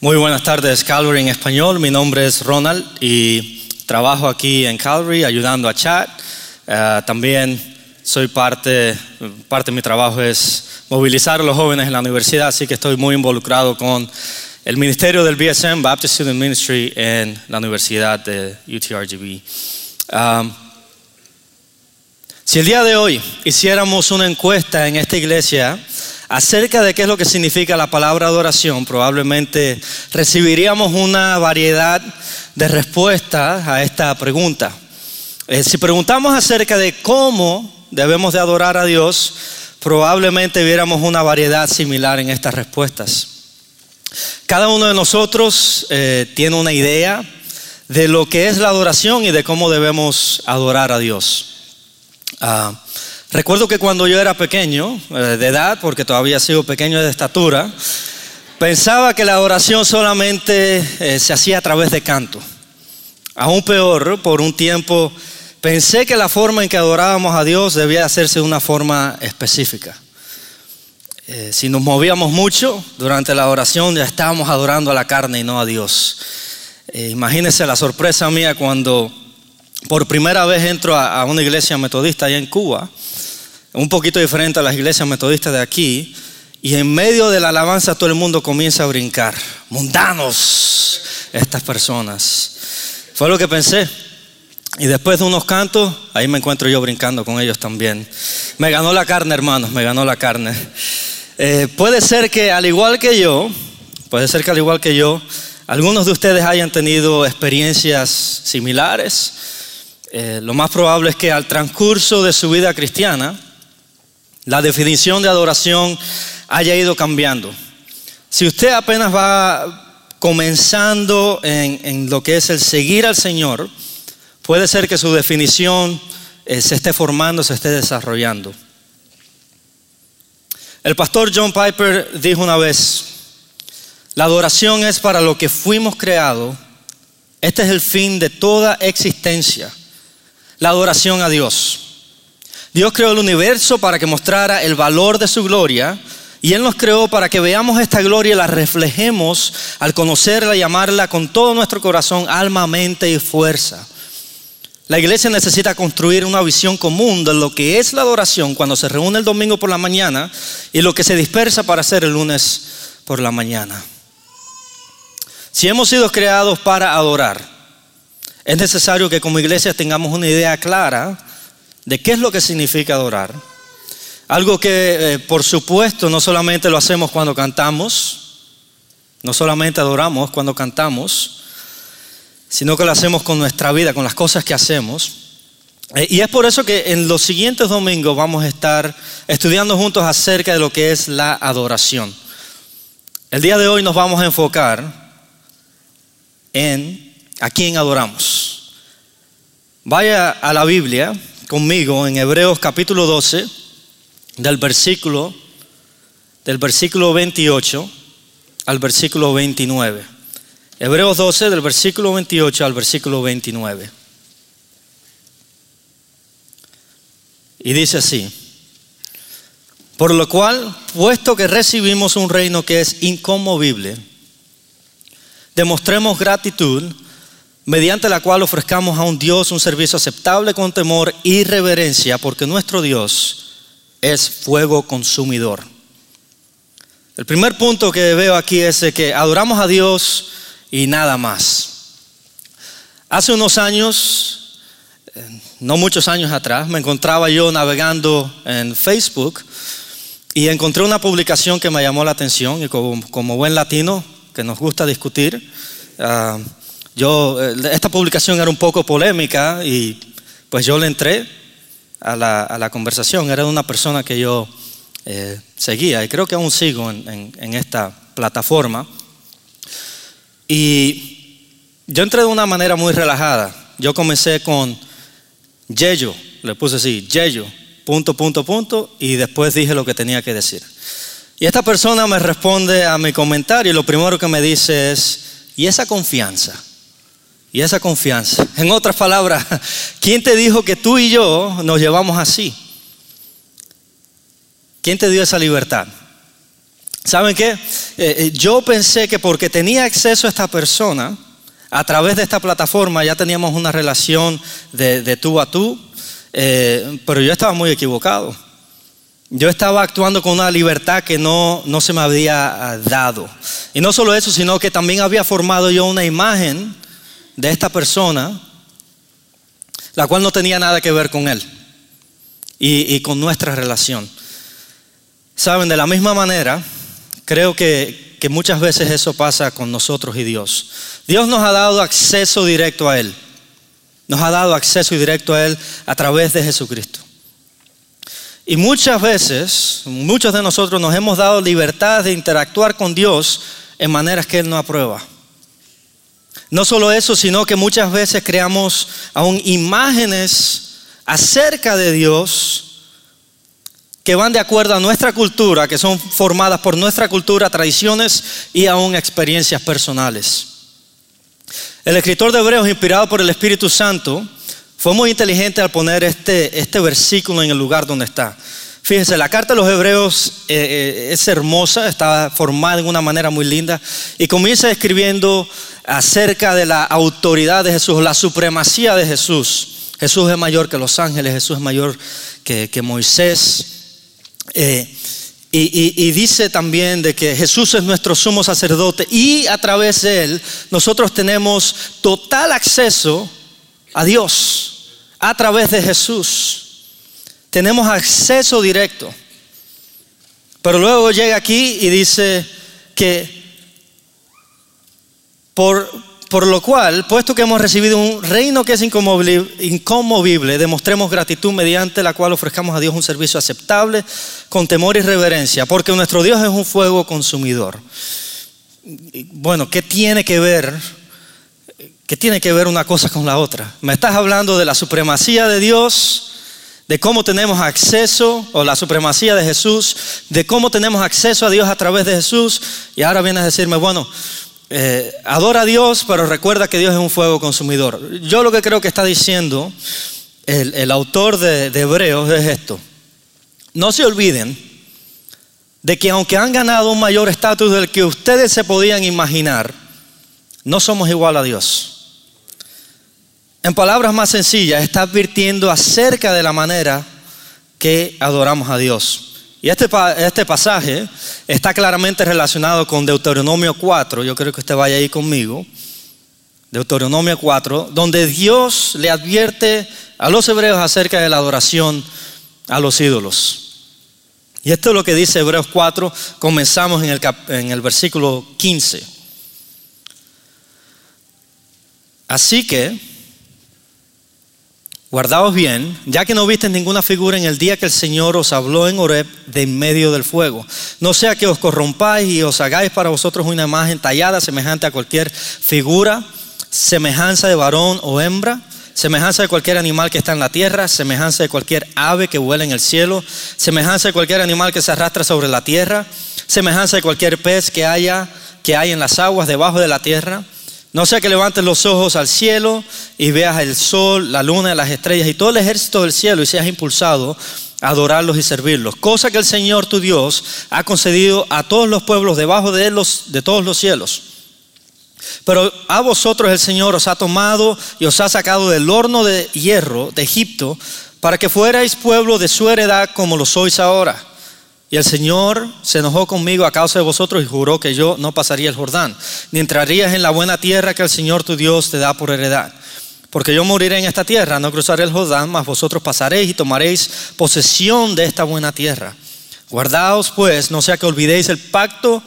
Muy buenas tardes, Calvary en español. Mi nombre es Ronald y trabajo aquí en Calvary ayudando a Chat. Eh, también soy parte, parte de mi trabajo es movilizar a los jóvenes en la universidad, así que estoy muy involucrado con el ministerio del BSM, Baptist Student Ministry, en la Universidad de UTRGV. Um, si el día de hoy hiciéramos una encuesta en esta iglesia, acerca de qué es lo que significa la palabra adoración, probablemente recibiríamos una variedad de respuestas a esta pregunta. Eh, si preguntamos acerca de cómo debemos de adorar a Dios, probablemente viéramos una variedad similar en estas respuestas. Cada uno de nosotros eh, tiene una idea de lo que es la adoración y de cómo debemos adorar a Dios. Ah, Recuerdo que cuando yo era pequeño, eh, de edad, porque todavía sigo pequeño de estatura, pensaba que la adoración solamente eh, se hacía a través de canto. Aún peor, por un tiempo pensé que la forma en que adorábamos a Dios debía hacerse de una forma específica. Eh, si nos movíamos mucho durante la oración, ya estábamos adorando a la carne y no a Dios. imagínense la sorpresa mía cuando por primera vez entro a, una iglesia metodista allá en Cuba un poquito diferente a las iglesias metodistas de aquí, y en medio de la alabanza todo el mundo comienza a brincar. Mundanos estas personas. Fue lo que pensé. Y después de unos cantos, ahí me encuentro yo brincando con ellos también. Me ganó la carne, hermanos, me ganó la carne. Eh, puede ser que al igual que yo, puede ser que al igual que yo, algunos de ustedes hayan tenido experiencias similares. Eh, lo más probable es que al transcurso de su vida cristiana, la definición de adoración haya ido cambiando. Si usted apenas va comenzando en, lo que es el seguir al Señor, puede ser que su definición eh, se esté formando, se esté desarrollando. El pastor John Piper dijo una vez, la adoración es para lo que fuimos creados, este es el fin de toda existencia, la adoración a Dios. Dios creó el universo para que mostrara el valor de su gloria y Él nos creó para que veamos esta gloria y la reflejemos al conocerla y amarla con todo nuestro corazón, alma, mente y fuerza. La iglesia necesita construir una visión común de lo que es la adoración cuando se reúne el domingo por la mañana y lo que se dispersa para hacer el lunes por la mañana. Si hemos sido creados para adorar, es necesario que como iglesia tengamos una idea clara de qué es lo que significa adorar. Algo que, eh, por supuesto, no solamente lo hacemos cuando cantamos, no solamente adoramos cuando cantamos, sino que lo hacemos con nuestra vida, con las cosas que hacemos. Eh, y es por eso que en los siguientes domingos vamos a estar estudiando juntos acerca de lo que es la adoración. El día de hoy nos vamos a enfocar en a quién adoramos. Vaya a la Biblia, conmigo en Hebreos capítulo 12, del versículo, del versículo 28 al versículo 29. Hebreos 12, del versículo 28 al versículo 29. Y dice así, por lo cual, puesto que recibimos un reino que es inconmovible, demostremos gratitud mediante la cual ofrezcamos a un Dios un servicio aceptable con temor y reverencia, porque nuestro Dios es fuego consumidor. El primer punto que veo aquí es que adoramos a Dios y nada más. Hace unos años, no muchos años atrás, me encontraba yo navegando en Facebook y encontré una publicación que me llamó la atención y como, buen latino que nos gusta discutir, ah, yo, eh, esta publicación era un poco polémica y pues yo le entré a la, conversación. Era de una persona que yo eh, seguía y creo que aún sigo en, esta plataforma. Y yo entré de una manera muy relajada. Yo comencé con Yeyo, le puse así, Yeyo, punto, punto, punto, y después dije lo que tenía que decir. Y esta persona me responde a mi comentario y lo primero que me dice es, ¿y esa confianza? Y esa confianza. En otras palabras, ¿quién te dijo que tú y yo nos llevamos así? ¿Quién te dio esa libertad? ¿Saben qué? Eh, eh, yo pensé que porque tenía acceso a esta persona, a través de esta plataforma ya teníamos una relación de, tú a tú, eh, pero yo estaba muy equivocado. Yo estaba actuando con una libertad que no, no se me había ah, dado. Y no solo eso, sino que también había formado yo una imagen de esta persona, la cual no tenía nada que ver con él y, con nuestra relación. Saben, de la misma manera, creo que, que muchas veces eso pasa con nosotros y Dios. Dios nos ha dado acceso directo a Él. Nos ha dado acceso directo a Él a través de Jesucristo. Y muchas veces, muchos de nosotros nos hemos dado libertad de interactuar con Dios en maneras que Él no aprueba. No solo eso, sino que muchas veces creamos aún imágenes acerca de Dios que van de acuerdo a nuestra cultura, que son formadas por nuestra cultura, tradiciones y aún experiencias personales. El escritor de Hebreos, inspirado por el Espíritu Santo, fue muy inteligente al poner este, este versículo en el lugar donde está. Fíjense, la carta de los Hebreos eh, eh, es hermosa, está formada en una manera muy linda y comienza escribiendo acerca de la autoridad de Jesús, la supremacía de Jesús. Jesús es mayor que los ángeles, Jesús es mayor que, Moisés. Eh, y, y, dice también de que Jesús es nuestro sumo sacerdote y a través de él nosotros tenemos total acceso a Dios a través de Jesús. Tenemos acceso directo. Pero luego llega aquí y dice que por, por lo cual, puesto que hemos recibido un reino que es inconmovible, demostremos gratitud mediante la cual ofrezcamos a Dios un servicio aceptable con temor y reverencia, porque nuestro Dios es un fuego consumidor. Bueno, ¿qué tiene que ver ¿Qué tiene que ver una cosa con la otra? Me estás hablando de la supremacía de Dios, de cómo tenemos acceso, o la supremacía de Jesús, de cómo tenemos acceso a Dios a través de Jesús, y ahora vienes a decirme, bueno, eh, adora a Dios, pero recuerda que Dios es un fuego consumidor. Yo lo que creo que está diciendo el, autor de, de Hebreos es esto. No se olviden de que aunque han ganado un mayor estatus del que ustedes se podían imaginar, no somos igual a Dios. En palabras más sencillas, está advirtiendo acerca de la manera que adoramos a Dios. Y este, este pasaje está claramente relacionado con Deuteronomio 4, yo creo que usted vaya ahí conmigo, Deuteronomio 4, donde Dios le advierte a los hebreos acerca de la adoración a los ídolos. Y esto es lo que dice Hebreos 4, comenzamos en el, en el versículo 15. Así que, Guardaos bien, ya que no viste ninguna figura en el día que el Señor os habló en Horeb de en medio del fuego. No sea que os corrompáis y os hagáis para vosotros una imagen tallada semejante a cualquier figura, semejanza de varón o hembra, semejanza de cualquier animal que está en la tierra, semejanza de cualquier ave que vuela en el cielo, semejanza de cualquier animal que se arrastra sobre la tierra, semejanza de cualquier pez que haya que hay en las aguas debajo de la tierra no sea que levantes los ojos al cielo y veas el sol, la luna, las estrellas y todo el ejército del cielo y seas impulsado a adorarlos y servirlos. Cosa que el Señor tu Dios ha concedido a todos los pueblos debajo de, los, de todos los cielos. Pero a vosotros el Señor os ha tomado y os ha sacado del horno de hierro de Egipto para que fuerais pueblo de su heredad como lo sois ahora. Y el Señor se enojó conmigo a causa de vosotros y juró que yo no pasaría el Jordán, ni entrarías en la buena tierra que el Señor tu Dios te da por heredad. Porque yo moriré en esta tierra, no cruzaré el Jordán, mas vosotros pasaréis y tomaréis posesión de esta buena tierra. Guardaos pues, no sea que olvidéis el pacto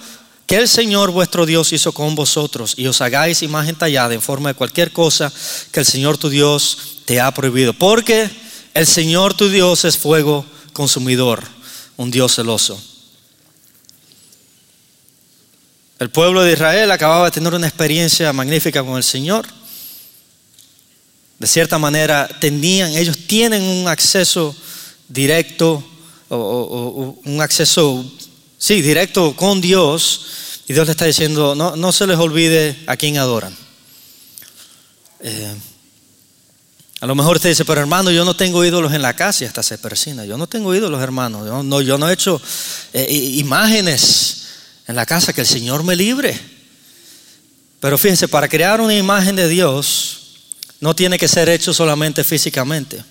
que el Señor vuestro Dios hizo con vosotros y os hagáis imagen tallada en forma de cualquier cosa que el Señor tu Dios te ha prohibido. Porque el Señor tu Dios es fuego consumidor un Dios celoso. El pueblo de Israel acababa de tener una experiencia magnífica con el Señor. De cierta manera, tenían, ellos tienen un acceso directo, o, un acceso, sí, directo con Dios. Y Dios le está diciendo, no, no se les olvide a quién adoran. Eh, a lo mejor usted dice, pero hermano, yo no tengo ídolos en la casa y hasta se persina. Yo no tengo ídolos, hermano. Yo no, yo no he hecho eh, imágenes en la casa, que el Señor me libre. Pero fíjense, para crear una imagen de Dios no tiene que ser hecho solamente físicamente,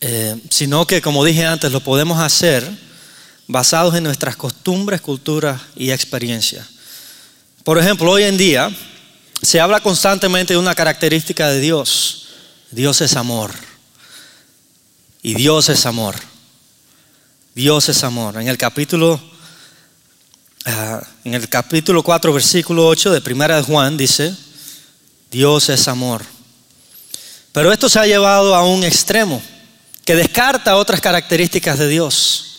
eh, sino que, como dije antes, lo podemos hacer basados en nuestras costumbres, culturas y experiencias. Por ejemplo, hoy en día se habla constantemente de una característica de Dios. Dios es amor. Y Dios es amor. Dios es amor. En el capítulo Ah, en el capítulo 4, versículo 8 de Primera de Juan dice, Dios es amor. Pero esto se ha llevado a un extremo que descarta otras características de Dios.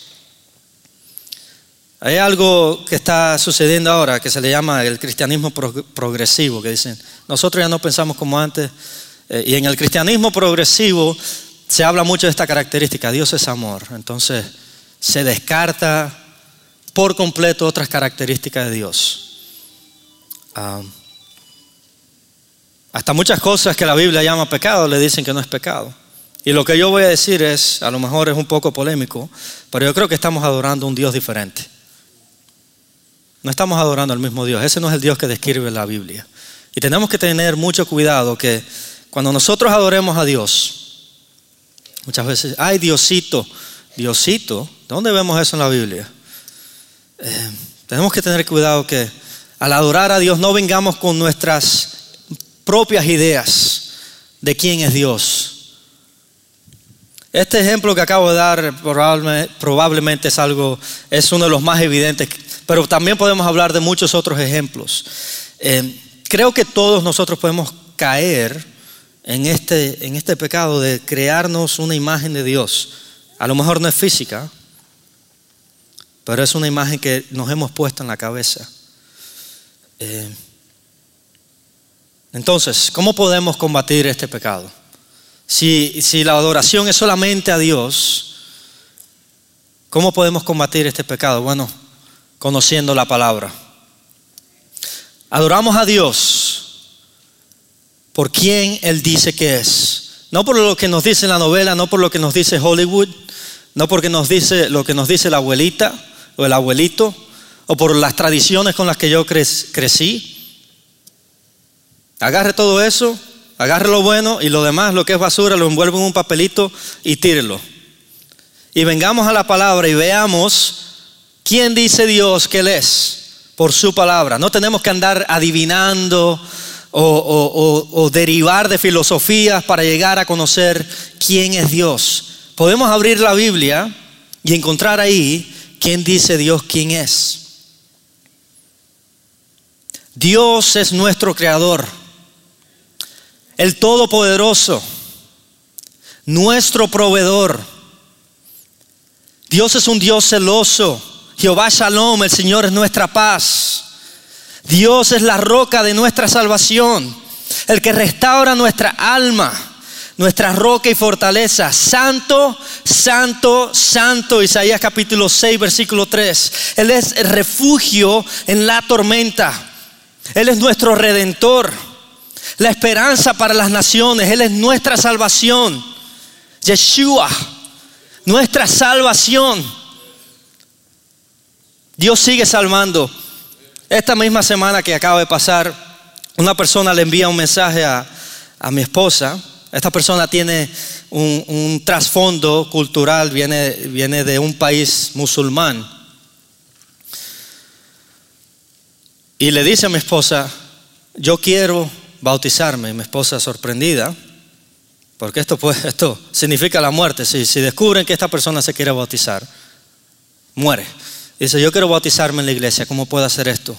Hay algo que está sucediendo ahora que se le llama el cristianismo progresivo, que dicen, nosotros ya no pensamos como antes, eh, y en el cristianismo progresivo se habla mucho de esta característica, Dios es amor. Entonces se descarta por completo otras características de Dios. Ah, hasta muchas cosas que la Biblia llama pecado le dicen que no es pecado. Y lo que yo voy a decir es, a lo mejor es un poco polémico, pero yo creo que estamos adorando a un Dios diferente. No estamos adorando al mismo Dios. Ese no es el Dios que describe la Biblia. Y tenemos que tener mucho cuidado que cuando nosotros adoremos a Dios, muchas veces, ay Diosito, Diosito, ¿dónde vemos eso en la Biblia? Eh, tenemos que tener cuidado que al adorar a Dios no vengamos con nuestras propias ideas de quién es Dios. Este ejemplo que acabo de dar probablemente, es algo, es uno de los más evidentes, pero también podemos hablar de muchos otros ejemplos. Eh, creo que todos nosotros podemos caer en este, en este pecado de crearnos una imagen de Dios. A lo mejor no es física, pero es una imagen que nos hemos puesto en la cabeza. Eh, entonces, ¿cómo podemos combatir este pecado? Si, si la adoración es solamente a Dios, ¿cómo podemos combatir este pecado? Bueno, conociendo la palabra. Adoramos a Dios por quien Él dice que es. No por lo que nos dice la novela, no por lo que nos dice Hollywood, no porque nos dice lo que nos dice la abuelita, o el abuelito, o por las tradiciones con las que yo crecí. Agarre todo eso, agarre lo bueno y lo demás, lo que es basura, lo envuelve en un papelito y tírelo. Y vengamos a la palabra y veamos quién dice Dios que Él es por su palabra. No tenemos que andar adivinando o, derivar de filosofías para llegar a conocer quién es Dios. Podemos abrir la Biblia y encontrar ahí ¿quién dice Dios quién es? Dios es nuestro creador, el Todopoderoso, nuestro proveedor. Dios es un Dios celoso. Jehová Shalom, el Señor es nuestra paz. Dios es la roca de nuestra salvación, el que restaura nuestra alma nuestra roca y fortaleza. Santo, santo, santo. Isaías capítulo 6, versículo 3. Él es el refugio en la tormenta. Él es nuestro redentor. La esperanza para las naciones. Él es nuestra salvación. Yeshua, nuestra salvación. Dios sigue salvando. Esta misma semana que acaba de pasar, una persona le envía un mensaje a, a mi esposa esta persona tiene un, trasfondo cultural, viene, viene de un país musulmán. Y le dice a mi esposa, yo quiero bautizarme. Y mi esposa sorprendida, porque esto, pues, esto significa la muerte. Si, si descubren que esta persona se quiere bautizar, muere. Dice, yo quiero bautizarme en la iglesia, ¿cómo puedo hacer esto?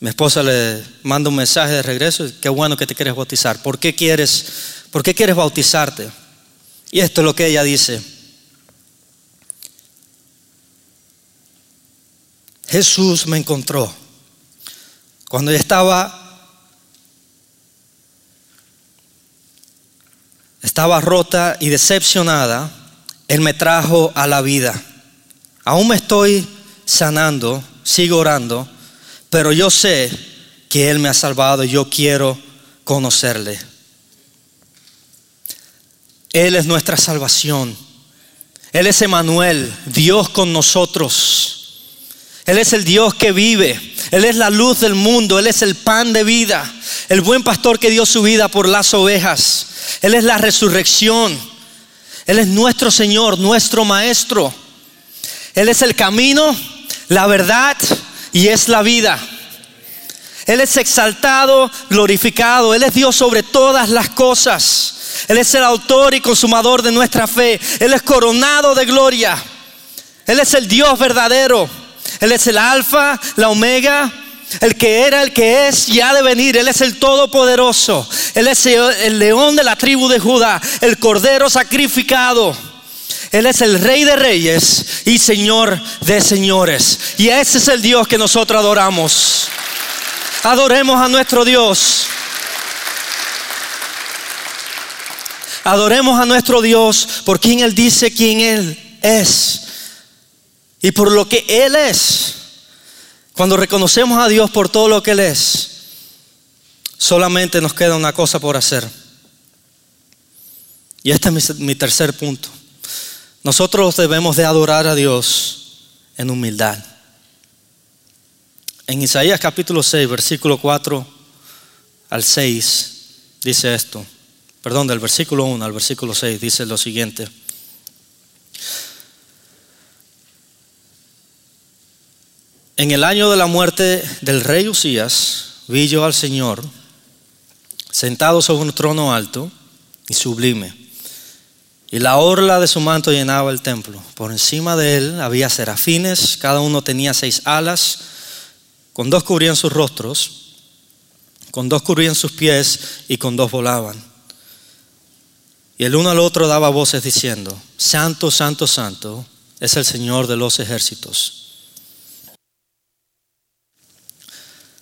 Mi esposa le manda un mensaje de regreso, qué bueno que te quieres bautizar. ¿Por qué quieres ¿Por qué quieres bautizarte? Y esto es lo que ella dice. Jesús me encontró cuando yo estaba estaba rota y decepcionada, él me trajo a la vida. Aún me estoy sanando, sigo orando, pero yo sé que él me ha salvado y yo quiero conocerle. Él es nuestra salvación. Él es Emanuel, Dios con nosotros. Él es el Dios que vive. Él es la luz del mundo. Él es el pan de vida. El buen pastor que dio su vida por las ovejas. Él es la resurrección. Él es nuestro Señor, nuestro Maestro. Él es el camino, la verdad y es la vida. Él es exaltado, glorificado. Él es Dios sobre todas las cosas. Él es el autor y consumador de nuestra fe. Él es coronado de gloria. Él es el Dios verdadero. Él es el alfa, la omega, el que era, el que es y ha de venir. Él es el todopoderoso. Él es el león de la tribu de Judá, el cordero sacrificado. Él es el rey de reyes y señor de señores. Y ese es el Dios que nosotros adoramos. Adoremos a nuestro Dios. Adoremos a nuestro Dios por quien Él dice quién Él es y por lo que Él es. Cuando reconocemos a Dios por todo lo que Él es, solamente nos queda una cosa por hacer. Y este es mi, tercer punto. Nosotros debemos de adorar a Dios en humildad. En Isaías capítulo 6, versículo 4 al 6, dice esto. Perdón, del versículo 1 al versículo 6 dice lo siguiente. En el año de la muerte del rey Usías, vi yo al Señor sentado sobre un trono alto y sublime. Y la orla de su manto llenaba el templo. Por encima de él había serafines, cada uno tenía seis alas, con dos cubrían sus rostros, con dos cubrían sus pies y con dos volaban. Y el uno al otro daba voces diciendo, Santo, Santo, Santo es el Señor de los ejércitos.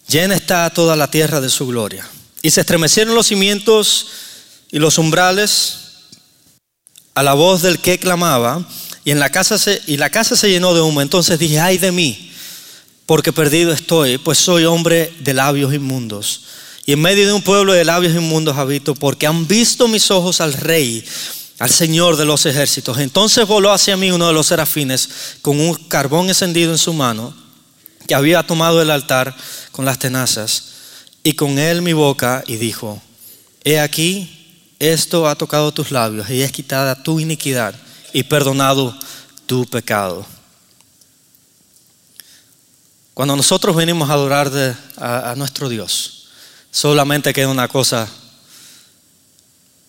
Llena está toda la tierra de su gloria. Y se estremecieron los cimientos y los umbrales a la voz del que clamaba, y, en la casa se, y la casa se llenó de humo. Entonces dije, ay de mí, porque perdido estoy, pues soy hombre de labios inmundos. Y en medio de un pueblo de labios inmundos habito, porque han visto mis ojos al rey, al Señor de los ejércitos. Entonces voló hacia mí uno de los serafines con un carbón encendido en su mano que había tomado el altar con las tenazas, y con él mi boca, y dijo, he aquí, esto ha tocado tus labios, y es quitada tu iniquidad, y perdonado tu pecado. Cuando nosotros venimos a adorar a nuestro Dios, solamente queda una cosa,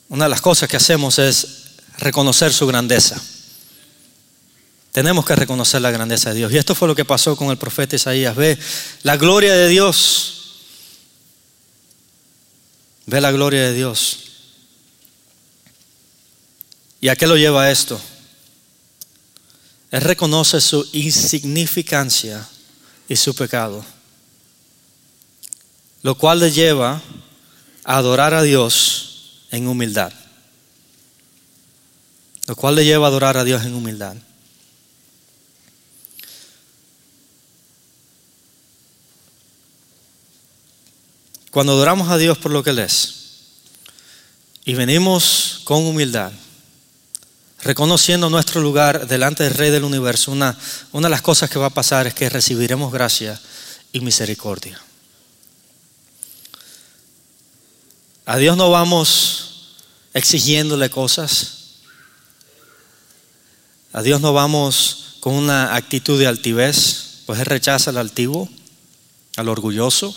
una de las cosas que hacemos es reconocer su grandeza. Tenemos que reconocer la grandeza de Dios. Y esto fue lo que pasó con el profeta Isaías. Ve la gloria de Dios. Ve la gloria de Dios. ¿Y a qué lo lleva esto? Él reconoce su insignificancia y su pecado. Lo cual le lleva a adorar a Dios en humildad. Lo cual le lleva a adorar a Dios en humildad. Cuando adoramos a Dios por lo que Él es y venimos con humildad, reconociendo nuestro lugar delante del Rey del universo, una, una de las cosas que va a pasar es que recibiremos gracia y misericordia. A Dios no vamos exigiéndole cosas. A Dios no vamos con una actitud de altivez, pues Él rechaza al altivo, al orgulloso.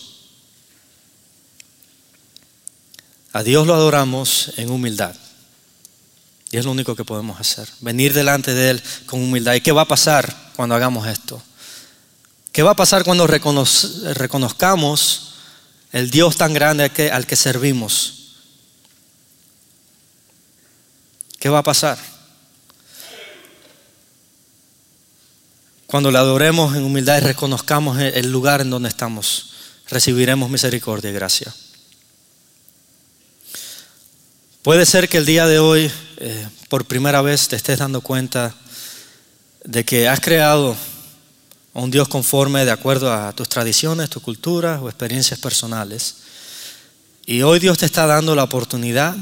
A Dios lo adoramos en humildad. Y es lo único que podemos hacer. Venir delante de Él con humildad. ¿Y qué va a pasar cuando hagamos esto? ¿Qué va a pasar cuando reconozcamos el Dios tan grande al que, al que servimos? ¿Qué va a pasar? Cuando le adoremos en humildad y reconozcamos el lugar en donde estamos, recibiremos misericordia y gracia. Puede ser que el día de hoy, eh, por primera vez, te estés dando cuenta de que has creado un Dios conforme de acuerdo a tus tradiciones, tu cultura o experiencias personales. Y hoy Dios te está dando la oportunidad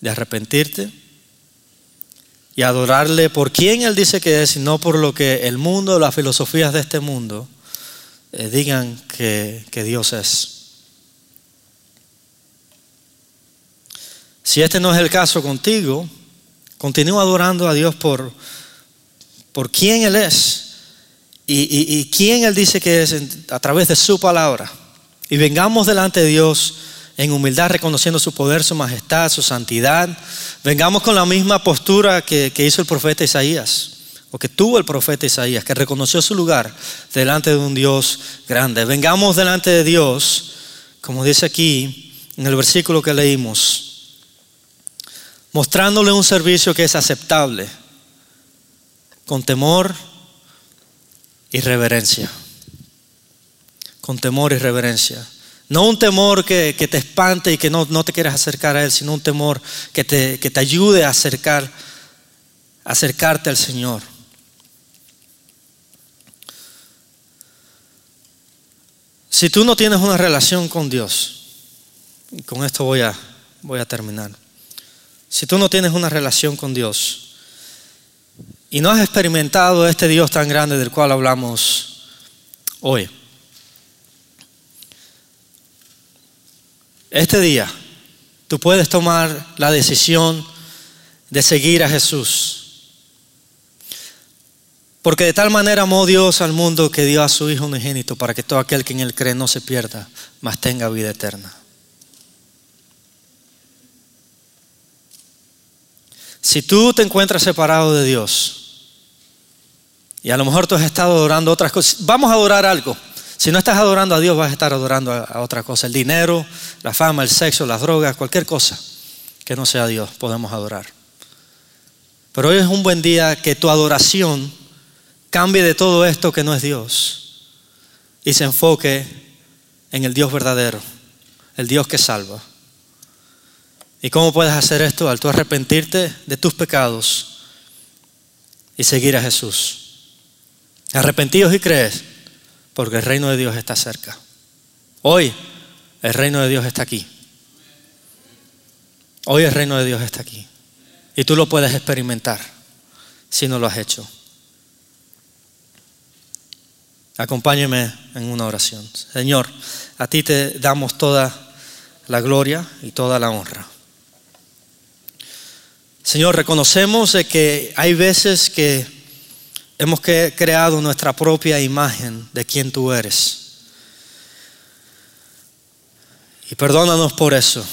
de arrepentirte, y adorarle por quien Él dice que es y no por lo que el mundo, las filosofías de este mundo eh, digan que Dios es. Si este no es el caso contigo, continúa adorando a Dios por, por quién Él es y, y, quién Él dice que es a través de su palabra. Y vengamos delante de Dios en humildad, reconociendo su poder, su majestad, su santidad. Vengamos con la misma postura que, que hizo el profeta Isaías, o que tuvo el profeta Isaías, que reconoció su lugar delante de un Dios grande. Vengamos delante de Dios, como dice aquí en el versículo que leímos, mostrándole un servicio que es aceptable, con temor y reverencia. Con temor y reverencia. No un temor que, te espante y que no, te quieras acercar a Él, sino un temor que te, que te ayude a acercar, acercarte al Señor. Si tú no tienes una relación con Dios, y con esto voy a, voy a terminar. Si tú no tienes una relación con Dios y no has experimentado este Dios tan grande del cual hablamos hoy, Este día tú puedes tomar la decisión de seguir a Jesús. Porque de tal manera amó Dios al mundo que dio a su Hijo unigénito para que todo aquel que en Él cree no se pierda, mas tenga vida eterna. Si tú te encuentras separado de Dios y a lo mejor tú has estado adorando otras cosas, vamos a adorar algo. Si no estás adorando a Dios, vas a estar adorando a, otra cosa. El dinero, la fama, el sexo, las drogas, cualquier cosa que no sea Dios, podemos adorar. Pero hoy es un buen día que tu adoración cambie de todo esto que no es Dios y se enfoque en el Dios verdadero, el Dios que salva. ¿Y cómo puedes hacer esto? Al tú arrepentirte de tus pecados y seguir a Jesús. Arrepentidos y crees porque el reino de Dios está cerca. Hoy el reino de Dios está aquí. Hoy el reino de Dios está aquí. Y tú lo puedes experimentar si no lo has hecho. Acompáñeme en una oración. Señor, a ti te damos toda la gloria y toda la honra. Señor, reconocemos que hay veces que Hemos creado nuestra propia imagen de quién tú eres. Y perdónanos por eso.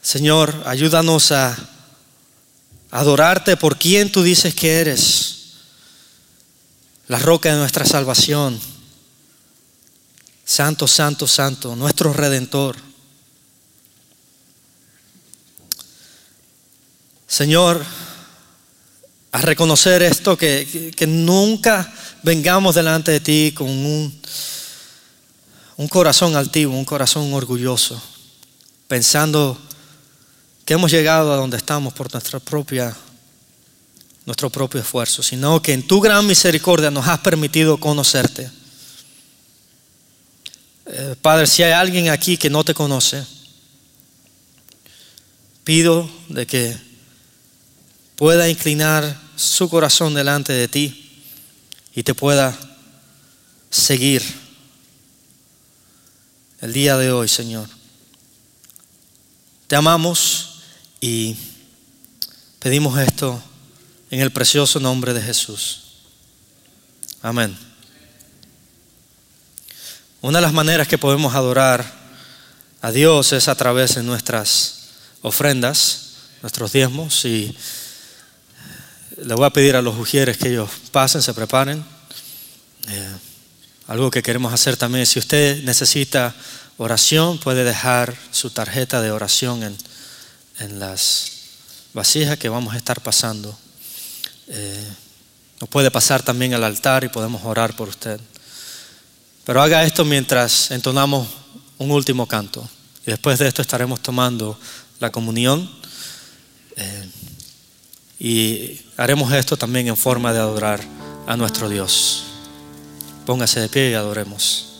Señor, ayúdanos a adorarte por quien tú dices que eres. La roca de nuestra salvación. Santo, santo, santo, nuestro redentor. Señor, a reconocer esto, que, nunca vengamos delante de ti con un, un corazón altivo, un corazón orgulloso, pensando que hemos llegado a donde estamos por nuestra propia, nuestro propio esfuerzo, sino que en tu gran misericordia nos has permitido conocerte. Eh, Padre, si hay alguien aquí que no te conoce, pido de que pueda inclinar su corazón delante de ti y te pueda seguir el día de hoy, Señor. Te amamos y pedimos esto en el precioso nombre de Jesús. Amén. Una de las maneras que podemos adorar a Dios es a través de nuestras ofrendas, nuestros diezmos y le voy a pedir a los ujieres que ellos pasen, se preparen. Eh, algo que queremos hacer también, si usted necesita oración, puede dejar su tarjeta de oración en, en las vasijas que vamos a estar pasando. Eh, puede pasar también al altar y podemos orar por usted. Pero haga esto mientras entonamos un último canto. Y después de esto estaremos tomando la comunión. Eh, y haremos esto también en forma de adorar a nuestro Dios. Póngase de pie y adoremos.